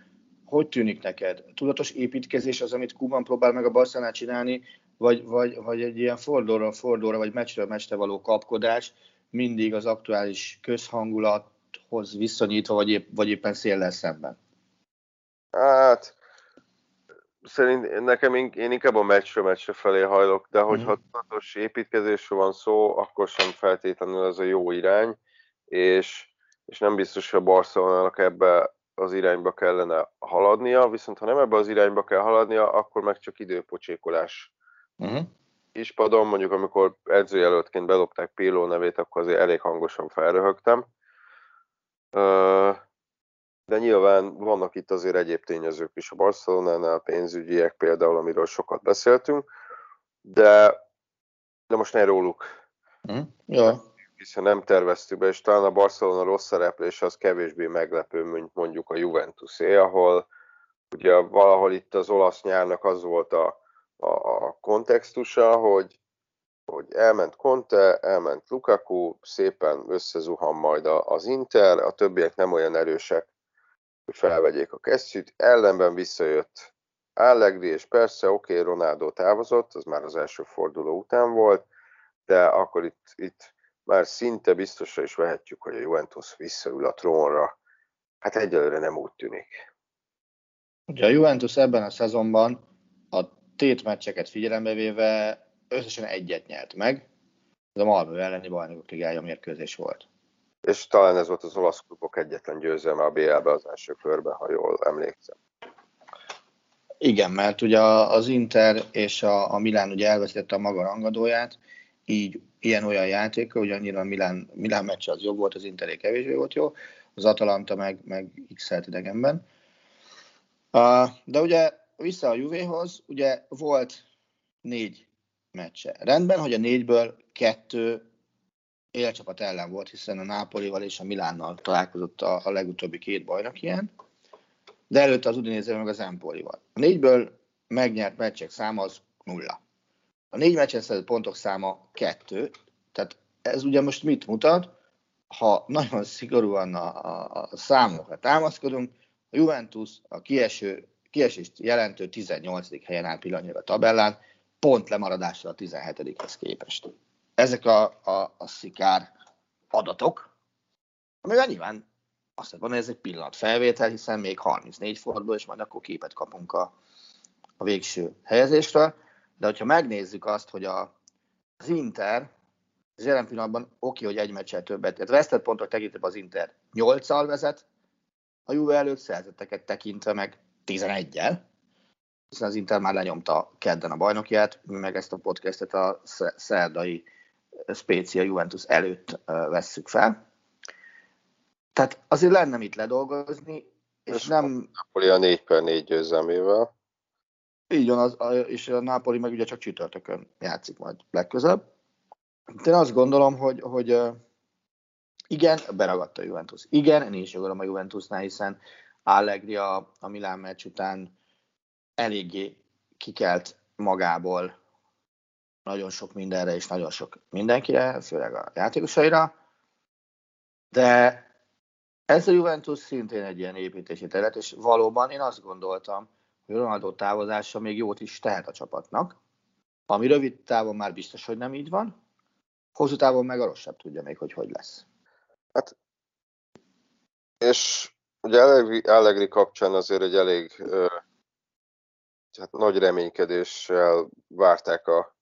hogy tűnik neked? Tudatos építkezés az, amit Kuban próbál meg a Barcelonát csinálni, vagy, vagy, vagy egy ilyen fordulóra fordulóra, vagy meccsről meccsre való kapkodás, mindig az aktuális közhangulathoz viszonyítva, vagy, épp, vagy éppen széllel szemben? Hát, szerint nekem én inkább a meccsről meccsre felé hajlok, de hogyha mm. tudatos építkezésről van szó, akkor sem feltétlenül ez a jó irány, és, és nem biztos, hogy a Barcelonának ebbe az irányba kellene haladnia, viszont ha nem ebbe az irányba kell haladnia, akkor meg csak időpocsékolás. Uh-huh. Ispadon, mondjuk amikor edzőjelöltként bedobták Pilló nevét, akkor azért elég hangosan felröhögtem. De nyilván vannak itt azért egyéb tényezők is a Barcelonánál, pénzügyiek például, amiről sokat beszéltünk, de, de most ne róluk. Uh-huh. Ja hiszen nem terveztük be, és talán a Barcelona rossz szereplés az kevésbé meglepő, mint mondjuk a Juventusé, ahol ugye valahol itt az olasz nyárnak az volt a, a, a kontextusa, hogy, hogy elment Conte, elment Lukaku, szépen összezuhan majd az Inter, a többiek nem olyan erősek, hogy felvegyék a kesztyűt, ellenben visszajött Allegri, és persze, oké, okay, Ronaldo távozott, az már az első forduló után volt, de akkor itt, itt már szinte biztosra is vehetjük, hogy a Juventus visszaül a trónra. Hát egyelőre nem úgy tűnik. Ugye a Juventus ebben a szezonban a tét meccseket figyelembe véve összesen egyet nyert meg. Ez a Malmö elleni bajnokok ligája mérkőzés volt. És talán ez volt az olasz klubok egyetlen győzelme a BL-be az első körben, ha jól emlékszem. Igen, mert ugye az Inter és a, a Milán ugye elveszítette a maga rangadóját, így ilyen-olyan játéka, ugye annyira a Milán, Milán meccs az jobb volt, az Interé kevésbé volt jó, az Atalanta meg, meg x idegenben. Uh, de ugye vissza a Juvéhoz, ugye volt négy meccse. Rendben, hogy a négyből kettő élcsapat ellen volt, hiszen a Nápolival és a Milánnal találkozott a, a legutóbbi két bajnok ilyen, de előtte az Udinézzel meg az Empolival. A négyből megnyert meccsek száma az nulla. A négy meccsen szerzett pontok száma kettő, tehát ez ugye most mit mutat? Ha nagyon szigorúan a, a, a számokra támaszkodunk, a Juventus a kieső, kiesést jelentő 18. helyen áll pillanatnyilag a tabellán, pont lemaradással a 17-hez képest. Ezek a, a, a szikár adatok, amivel nyilván azt mondani, hogy ez egy pillanat felvétel, hiszen még 34 forduló, és majd akkor képet kapunk a, a végső helyezésről. De hogyha megnézzük azt, hogy a, az Inter, az jelen pillanatban oké, hogy egy meccsel többet, tehát vesztett pontok tekintve az Inter 8-al vezet, a Juve előtt szerzetteket tekintve meg 11-el, hiszen az Inter már lenyomta kedden a bajnokját, mi meg ezt a podcastet a szerdai Spécia Juventus előtt vesszük fel. Tehát azért lenne mit ledolgozni, és, és nem... Napoli a 4 per 4 győzelmével. Így van, az, és a Napoli meg ugye csak csütörtökön játszik majd legközelebb. Én azt gondolom, hogy, hogy igen, beragadta a Juventus. Igen, én is jogolom a Juventusnál, hiszen Allegri a, a Milán meccs után eléggé kikelt magából nagyon sok mindenre és nagyon sok mindenkire, főleg a játékosaira, de ez a Juventus szintén egy ilyen építési terület, és valóban én azt gondoltam, hogy Ronaldo távozása még jót is tehet a csapatnak, ami rövid távon már biztos, hogy nem így van, hosszú távon meg a rosszabb tudja még, hogy hogy lesz. Hát, és ugye Allegri, Allegri kapcsán azért egy elég ö, hát nagy reménykedéssel várták a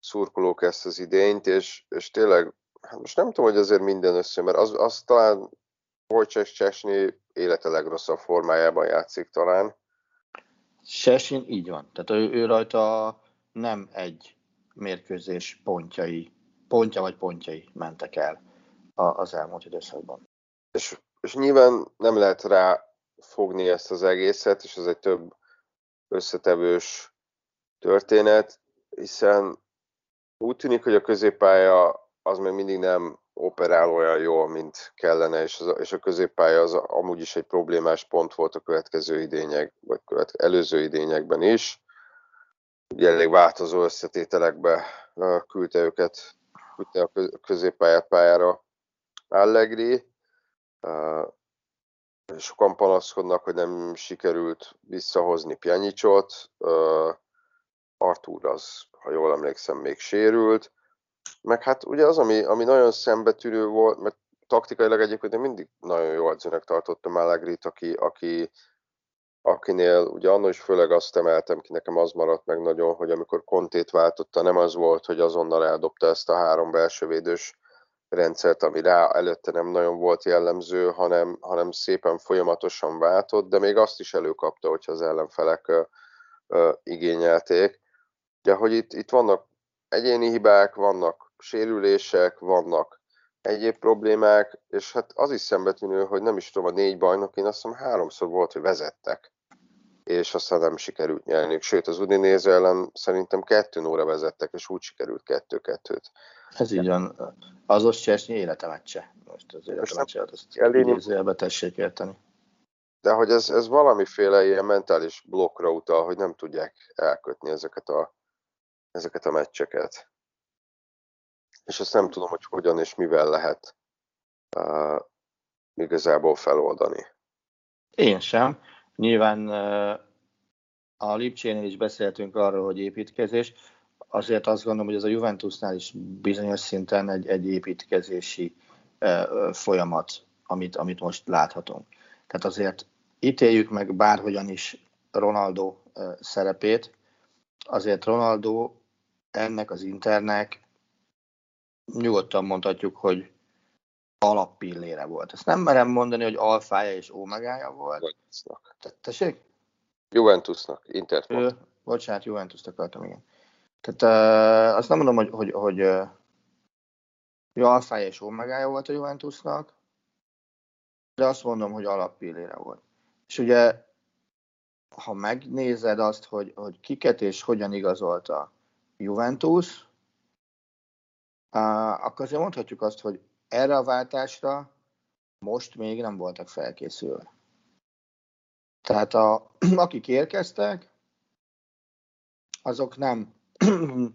szurkolók ezt az idényt, és, és tényleg, hát most nem tudom, hogy azért minden össze, mert az, az talán Wojciech Csesnyi élete legrosszabb formájában játszik talán. Sesin így van. Tehát ő, ő rajta nem egy mérkőzés pontjai, pontja vagy pontjai mentek el az elmúlt időszakban. És, és nyilván nem lehet rá fogni ezt az egészet, és ez egy több összetevős történet, hiszen úgy tűnik, hogy a középpálya az még mindig nem operál olyan jól, mint kellene, és, az, és a középpálya az amúgy is egy problémás pont volt a következő idények, vagy követ, előző idényekben is. Ugye elég változó összetételekbe küldte őket, küldte a középpályát pályára Allegri. Sokan panaszkodnak, hogy nem sikerült visszahozni Pjanicsot. Artur az, ha jól emlékszem, még sérült meg hát ugye az, ami, ami nagyon szembetűrő volt, mert taktikailag egyébként én mindig nagyon jó edzőnek tartottam Allegrit, aki, aki, akinél ugye annól is főleg azt emeltem ki, nekem az maradt meg nagyon, hogy amikor kontét váltotta, nem az volt, hogy azonnal eldobta ezt a három belsővédős rendszert, ami rá előtte nem nagyon volt jellemző, hanem, hanem szépen folyamatosan váltott, de még azt is előkapta, hogyha az ellenfelek ö, ö, igényelték. Ugye, hogy itt, itt vannak egyéni hibák, vannak sérülések, vannak egyéb problémák, és hát az is szembetűnő, hogy nem is tudom, a négy bajnok, én azt hiszem háromszor volt, hogy vezettek, és aztán nem sikerült nyerni. Sőt, az Udinese ellen szerintem kettő óra vezettek, és úgy sikerült kettő-kettőt. Ez így van. Az Oszcsesnyi életemetse. Most az életemetse, azt idézőjelbe tessék érteni. De hogy ez, ez valamiféle ilyen mentális blokkra utal, hogy nem tudják elkötni ezeket a ezeket a meccseket. És azt nem tudom, hogy hogyan és mivel lehet uh, igazából feloldani. Én sem. Nyilván uh, a Lipcsénél is beszéltünk arról, hogy építkezés. Azért azt gondolom, hogy ez a Juventusnál is bizonyos szinten egy, egy építkezési folyamat, amit, amit most láthatunk. Tehát azért ítéljük meg bárhogyan is Ronaldo szerepét, azért Ronaldo ennek az Internek nyugodtan mondhatjuk, hogy alappillére volt. Ezt nem merem mondani, hogy alfája és omegája volt. Juventusnak. Tessék? Juventusnak, Intert Ő, bocsánat, Juventus-t akartam, igen. Tehát azt nem mondom, hogy, hogy, hogy uh, alfája és omegája volt a Juventusnak, de azt mondom, hogy alappillére volt. És ugye ha megnézed azt, hogy, hogy kiket és hogyan igazolta Juventus, akkor azért mondhatjuk azt, hogy erre a váltásra most még nem voltak felkészülve. Tehát a, akik érkeztek, azok nem,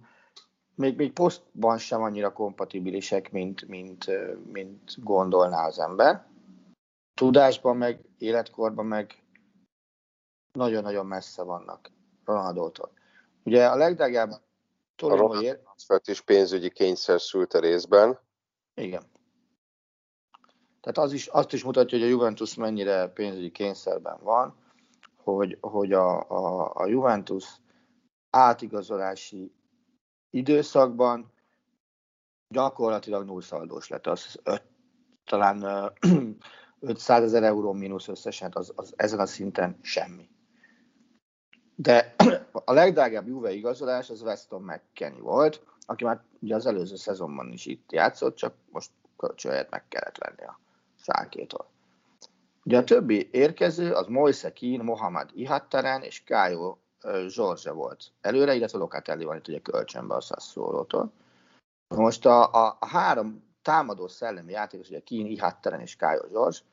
még, még posztban sem annyira kompatibilisek, mint, mint, mint gondolná az ember. Tudásban meg, életkorban meg nagyon-nagyon messze vannak Ronaldótól. Ugye a legdrágább Torino ér... is pénzügyi kényszer szült a részben. Igen. Tehát az is, azt is mutatja, hogy a Juventus mennyire pénzügyi kényszerben van, hogy, hogy a, a, a Juventus átigazolási időszakban gyakorlatilag nullszaldós lett. Az öt, talán 500 ezer euró mínusz összesen, az, az ezen a szinten semmi. De a legdrágább Juve igazolás az Weston McKenny volt, aki már ugye az előző szezonban is itt játszott, csak most kölcsönhelyet meg kellett venni a sárkétól. Ugye a többi érkező az Moise Keane, Mohamed Ihattaren és Kájó Zsorzse volt előre, illetve Locatelli van itt ugye kölcsönbe a Sassuolo-tól. Most a, a, a három támadó szellemi játékos, ugye Keane, Ihattaren és Kájó Zsorzs,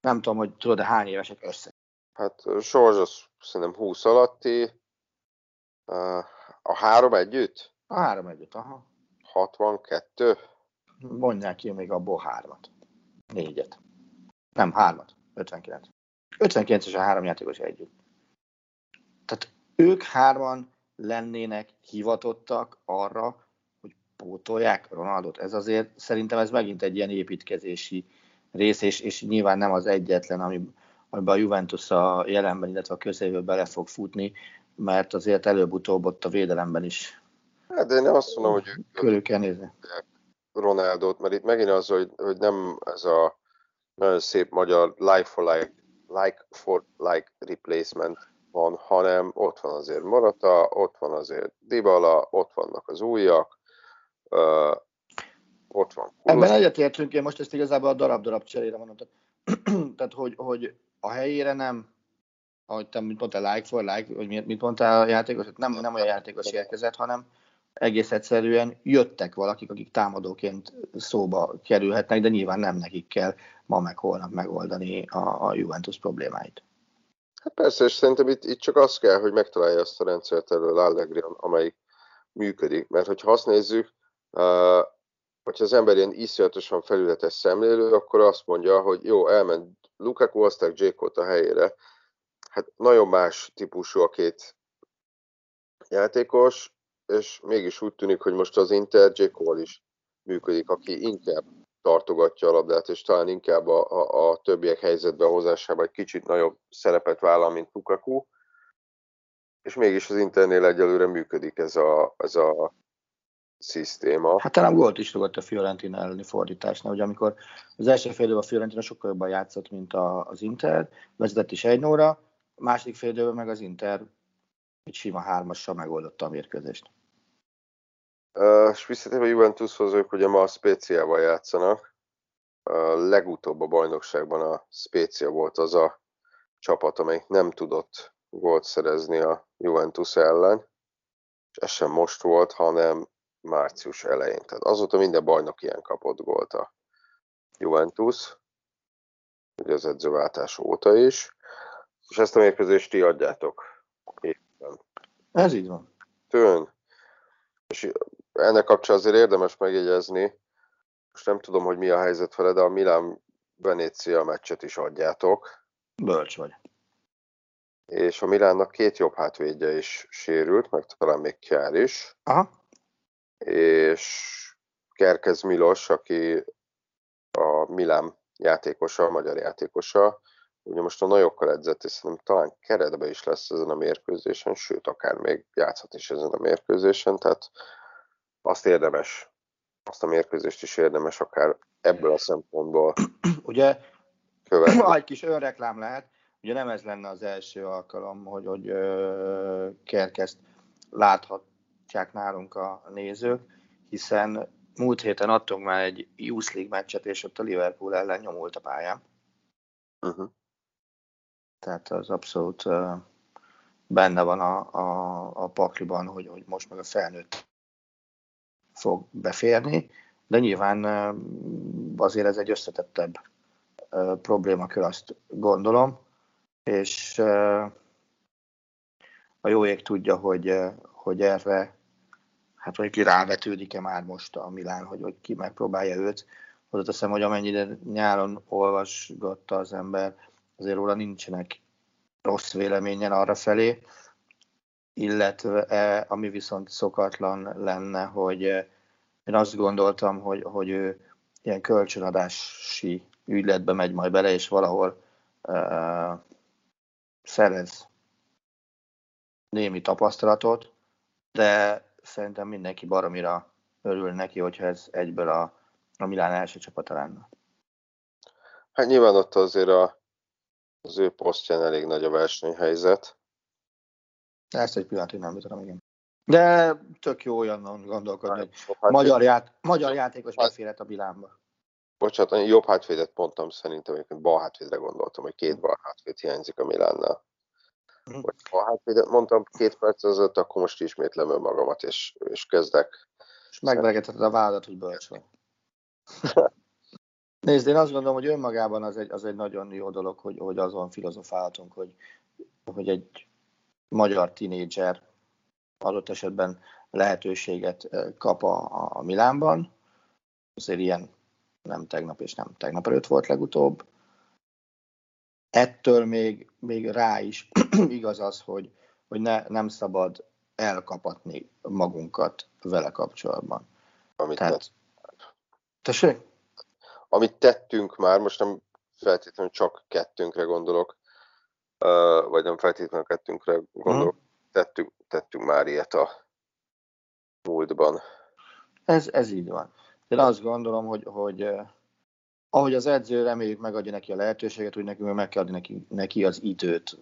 nem tudom, hogy tudod-e hány évesek össze. Hát Zsorzs az szerintem 20 alatti, a három együtt? A három együtt, aha. 62? Mondják ki még abból hármat. Négyet. Nem, hármat. 59. 59 és a három játékos együtt. Tehát ők hárman lennének hivatottak arra, hogy pótolják Ronaldot. Ez azért szerintem ez megint egy ilyen építkezési rész, és, és nyilván nem az egyetlen, ami, amiben a Juventus a jelenben, illetve a közeljövőben bele fog futni, mert azért előbb-utóbb ott a védelemben is. Hát de én nem azt mondom, hogy körül kell nézni. Ronaldot, mert itt megint az, hogy, hogy nem ez a nagyon szép magyar like for like, like for like replacement van, hanem ott van azért Morata, ott van azért Dybala, ott vannak az újak, ott van. Kulosz. Ebben egyetértünk, én most ezt igazából a darab-darab cserére mondom. Tehát, hogy, hogy a helyére nem, ahogy te mit mondtál, like for like, vagy mit mondtál a játékos, nem, nem olyan játékos érkezett, hanem egész egyszerűen jöttek valakik, akik támadóként szóba kerülhetnek, de nyilván nem nekik kell ma meg holnap megoldani a, a Juventus problémáit. Hát persze, és szerintem itt, itt csak az kell, hogy megtalálja azt a rendszert elől Allegri, amelyik működik. Mert hogyha azt nézzük, uh, hogyha az ember ilyen iszonyatosan felületes szemlélő, akkor azt mondja, hogy jó, elment Lukaku, aztán J. a helyére. Hát nagyon más típusú a két játékos, és mégis úgy tűnik, hogy most az Inter J. Cole is működik, aki inkább tartogatja a labdát, és talán inkább a, a, a többiek helyzetbe hozásában egy kicsit nagyobb szerepet vállal, mint Lukaku, és mégis az Internél egyelőre működik ez a, ez a szisztéma. Hát talán gólt is rúgott a Fiorentina elleni fordításnál, hogy amikor az első fél a Fiorentina sokkal jobban játszott, mint a, az Inter, vezetett is egy nóra, a második fél meg az Inter egy sima hármassal megoldotta a mérkőzést. Uh, és visszatérve a Juventushoz, ők ugye ma a Spéciával játszanak. A legutóbb a bajnokságban a Spécia volt az a csapat, amelyik nem tudott gólt szerezni a Juventus ellen, és ez sem most volt, hanem március elején. Tehát azóta minden bajnok ilyen kapott gólt a Juventus, ugye az edzőváltás óta is, és ezt a mérkőzést ti adjátok éppen. Ez így van. Tőn. És ennek kapcsán azért érdemes megjegyezni, most nem tudom, hogy mi a helyzet vele, de a Milán Venécia meccset is adjátok. Bölcs vagy. És a Milánnak két jobb hátvédje is sérült, meg talán még Kjár is. Aha. És Kerkez Milos, aki a Milán játékosa, a magyar játékosa, ugye most a nagyokkal edzett, és szerintem talán keretbe is lesz ezen a mérkőzésen, sőt, akár még játszhat is ezen a mérkőzésen, tehát azt érdemes, azt a mérkőzést is érdemes akár ebből a szempontból Ugye követni. egy kis önreklám lehet, ugye nem ez lenne az első alkalom, hogy, hogy ö, Kerkezt láthatják nálunk a nézők, hiszen múlt héten adtunk már egy Youth League meccset, és ott a Liverpool ellen nyomult a pályán. Uh-huh. Tehát az abszolút uh, benne van a, a, a pakliban, hogy, hogy most meg a felnőtt fog beférni, de nyilván azért ez egy összetettebb problémakör, azt gondolom, és a jó ég tudja, hogy, hogy erre, hát ki rávetődik-e már most a Milán, hogy, hogy ki megpróbálja őt. Hozzáteszem, hogy amennyire nyáron olvasgatta az ember, azért róla nincsenek rossz véleményen arra felé, illetve e, ami viszont szokatlan lenne, hogy e, én azt gondoltam, hogy, hogy ő ilyen kölcsönadási ügyletbe megy majd bele, és valahol uh, szerez némi tapasztalatot, de szerintem mindenki baromira örül neki, hogyha ez egyből a, a Milán első csapata lenne. Hát nyilván ott azért a, az ő posztján elég nagy a versenyhelyzet. Ezt egy pillanatig nem tudom, igen. De tök jó olyan gondolkodni, hogy hát, magyar, ját, magyar játékos hát, beférhet a Milánba. Bocsánat, jobb hátvédet mondtam szerintem, hogy bal hátvédre gondoltam, hogy két bal hátvéd hiányzik a Milánnál. Mm. bal hátvédet mondtam két perc azért, akkor most ismétlem önmagamat, és, és kezdek. És megvegetheted a vádat, hogy bölcs vagy. Nézd, én azt gondolom, hogy önmagában az egy, az egy nagyon jó dolog, hogy, hogy azon filozofálhatunk, hogy, hogy egy magyar tinédzser adott esetben lehetőséget kap a, a Milánban. Azért ilyen nem tegnap és nem tegnap előtt volt legutóbb. Ettől még, még rá is igaz az, hogy, hogy ne, nem szabad elkapatni magunkat vele kapcsolatban. Amit Tehát, tessék? Amit tettünk már, most nem feltétlenül csak kettőnkre gondolok, vagy nem feltétlenül kettőnkre gondolok, hmm. tettünk, tettünk már ilyet a múltban. Ez, ez így van. Én azt gondolom, hogy, hogy ahogy az edző reméljük megadja neki a lehetőséget, hogy nekünk meg kell adni neki, neki az időt.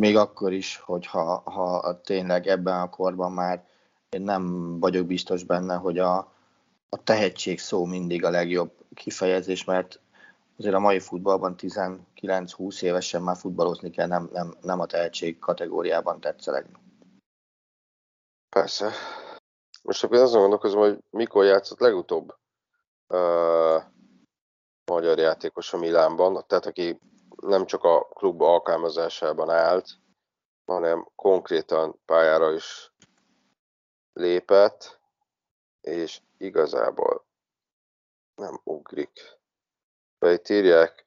Még akkor is, hogyha ha tényleg ebben a korban már én nem vagyok biztos benne, hogy a, a tehetség szó mindig a legjobb kifejezés, mert azért a mai futballban 19-20 évesen már futballozni kell, nem, nem, nem a tehetség kategóriában tetszelegni. Persze. Most akkor azon gondolkozom, hogy mikor játszott legutóbb uh, magyar játékos a Milánban, tehát aki nem csak a klub alkalmazásában állt, hanem konkrétan pályára is lépett, és igazából nem ugrik. De itt írják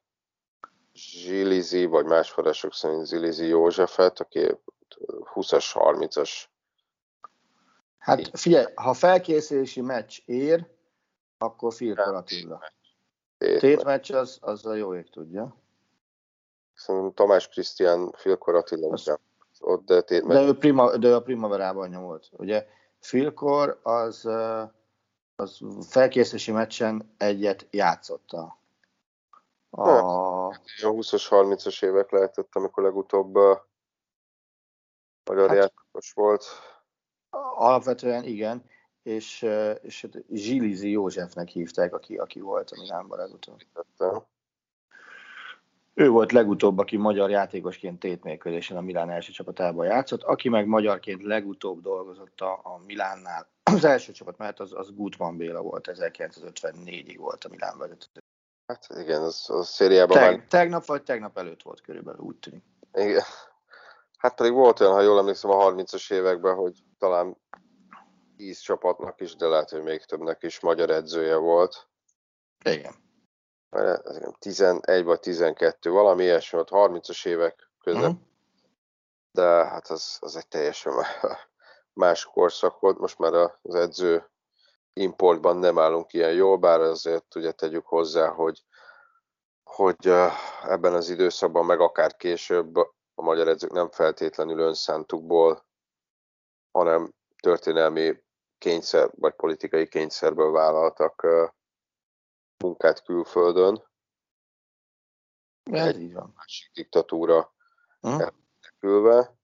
Zsilizi, vagy más források szerint Zilizi Józsefet, aki 20-as, 30-as Hát figyelj, ha felkészülési meccs ér, akkor Filkor Attila. Tét meccs az, az a jó ég tudja. Szerintem Tamás Krisztián, Filkor Attila az, ott, de, tét de, ő prima, de ő a primaverában nyomolt. Ugye Filkor az, az felkészülési meccsen egyet játszott a, a... a 20-as, 30-as évek lehetett, amikor legutóbb magyar hát, játékos volt. Alapvetően igen, és, és hát Zsilizi Józsefnek hívták, aki, aki volt a Milánban legutóbb. Ő volt legutóbb, aki magyar játékosként tétmérkőzésen a Milán első csapatában játszott, aki meg magyarként legutóbb dolgozott a, a Milánnál. Az első csapat mert az, az Gutman Béla volt, 1954-ig volt a Milán vezető. Hát igen, az, az szériában Teg, már... Tegnap vagy tegnap előtt volt körülbelül, úgy tűnik. Igen. Hát pedig volt olyan, ha jól emlékszem, a 30-as években, hogy talán 10 csapatnak is, de lehet, hogy még többnek is magyar edzője volt. Igen. 11 vagy 12, valami ilyesmi volt, 30-as évek között. Uh-huh. De hát az, az egy teljesen más korszak volt. Most már az edző importban nem állunk ilyen jól, bár azért ugye tegyük hozzá, hogy, hogy ebben az időszakban, meg akár később a magyar edzők nem feltétlenül önszántukból, hanem történelmi kényszer, vagy politikai kényszerből vállaltak munkát külföldön. Ez van. Másik diktatúra elkülve.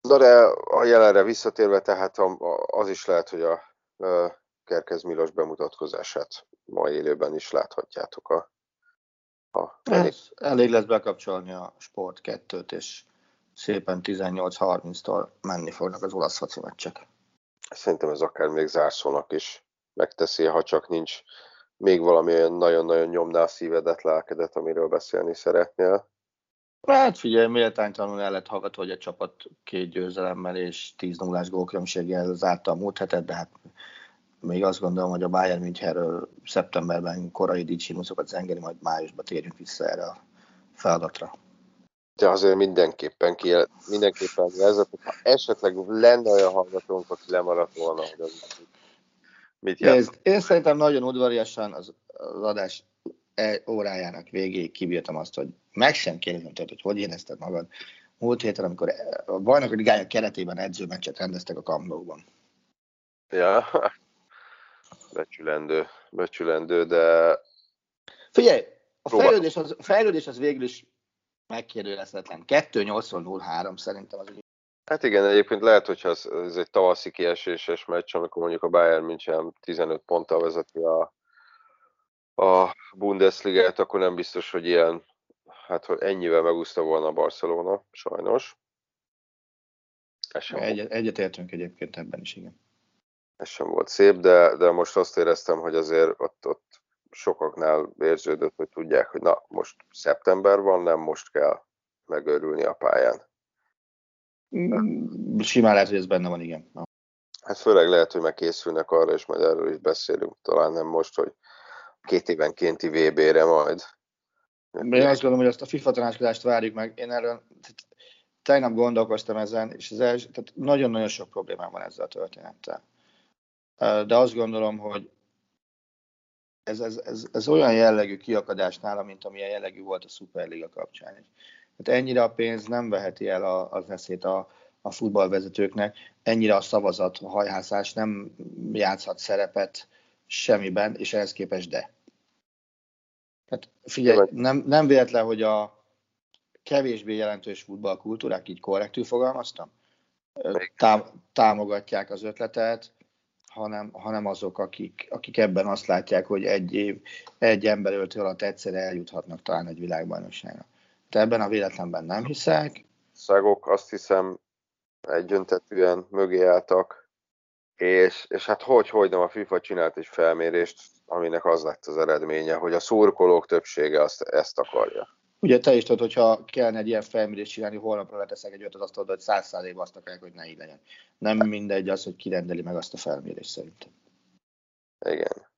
Na de a jelenre visszatérve, tehát az is lehet, hogy a Kerkez Milos bemutatkozását ma élőben is láthatjátok a, a elég. elég lesz bekapcsolni a Sport 2-t, és szépen 18-30-tól menni fognak az olasz foci meccsek. Szerintem ez akár még zárszónak is megteszi, ha csak nincs még valami olyan nagyon-nagyon nyomná a szívedet, lelkedet, amiről beszélni szeretnél. Hát figyelj, méltánytalanul el lett hallgatva, hogy a csapat két győzelemmel és 10 0 gólkülönbséggel zárta a múlt hetet, de hát még azt gondolom, hogy a Bayern Münchenről szeptemberben korai dicsimuszokat zengeni, majd májusban térjünk vissza erre a feladatra. De azért mindenképpen ki, mindenképpen jelzett, ha esetleg lenne olyan hallgatónk, aki lemaradt volna, hogy az mit jelent. Én szerintem nagyon udvariasan az, az adás e órájának végéig kibírtam azt, hogy meg sem kérdezem tőled, hogy hogy érezted magad múlt héten, amikor a bajnok ligája keretében edzőmeccset rendeztek a Kamlóban. Ja, becsülendő, becsülendő, de... Figyelj, a fejlődés az, a fejlődés az végül is megkérdőjelezhetetlen. 2-8-0-3 szerintem az Hát igen, egyébként lehet, hogyha ez, ez egy tavaszi kieséses meccs, amikor mondjuk a Bayern München 15 ponttal vezeti a, a Bundesligát, akkor nem biztos, hogy ilyen, hát hogy ennyivel megúszta volna a Barcelona, sajnos. Egyet, egyetértünk egyébként ebben is, igen. Ez sem volt szép, de, de most azt éreztem, hogy azért ott, ott sokaknál érződött, hogy tudják, hogy na, most szeptember van, nem most kell megörülni a pályán. Mm, simán lehet, hogy ez benne van, igen. Na. Hát főleg lehet, hogy megkészülnek arra, és majd erről is beszélünk, talán nem most, hogy két évenkénti VB-re majd. Én azt gondolom, hogy azt a FIFA tanácskozást várjuk meg. Én erről tegnap gondolkoztam ezen, és az első, tehát nagyon-nagyon sok problémám van ezzel a történettel. De azt gondolom, hogy ez, ez, ez, ez olyan jellegű kiakadás nála, mint amilyen jellegű volt a Superliga kapcsán. Tehát ennyire a pénz nem veheti el a, az eszét a, a futballvezetőknek, ennyire a szavazat, a hajhászás nem játszhat szerepet semmiben, és ehhez képest de. Tehát figyelj, nem, nem véletlen, hogy a kevésbé jelentős futballkultúrák, így korrektül fogalmaztam, tám, támogatják az ötletet, hanem, hanem azok, akik, akik ebben azt látják, hogy egy év, egy ember öltő alatt egyszerre eljuthatnak talán egy világbajnokságra. Te ebben a véletlenben nem hiszek. Szagok azt hiszem egyöntetűen mögé álltak, és, és hát hogy, hogy nem a FIFA csinált egy felmérést, aminek az lett az eredménye, hogy a szurkolók többsége azt, ezt akarja. Ugye te is tudod, hogyha kellene egy ilyen felmérést csinálni, holnapra leteszek egy olyat az asztalod, hogy száz százalékban azt akarják, hogy ne így legyen. Nem mindegy az, hogy kirendeli meg azt a felmérést szerintem. Igen.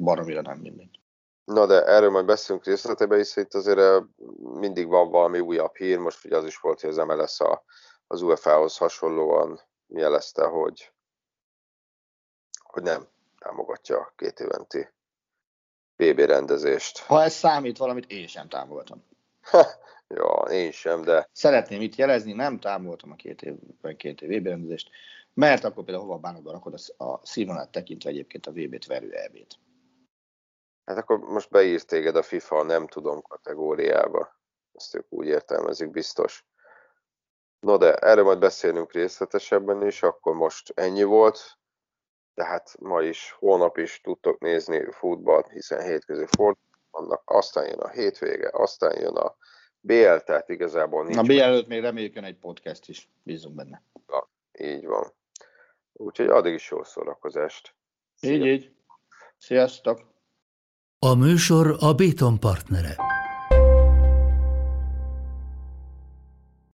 Baromira nem mindegy. Na de erről majd beszélünk részletében, is, itt azért mindig van valami újabb hír, most ugye az is volt, hogy az MLS a, az UEFA-hoz hasonlóan jelezte, hogy, hogy nem támogatja a két éventi BB rendezést. Ha ez számít valamit, én sem támogatom. ja, én sem, de... Szeretném itt jelezni, nem támogatom a két évben két év VB rendezést, mert akkor például hova bánatban rakod a, színvonalát tekintve egyébként a VB-t verő EB-t. Hát akkor most beírt téged a FIFA nem tudom kategóriába. Ezt ők úgy értelmezik biztos. No de erről majd beszélünk részletesebben is, akkor most ennyi volt. Tehát ma is, holnap is tudtok nézni futballt, hiszen hétközi fordulók vannak, aztán jön a hétvége, aztán jön a BL, tehát igazából nincs. A BL előtt még reméljük jön egy podcast is, bízunk benne. Na, így van. Úgyhogy addig is jó szórakozást. Szia. Így, így. Sziasztok! A műsor a Béton partnere.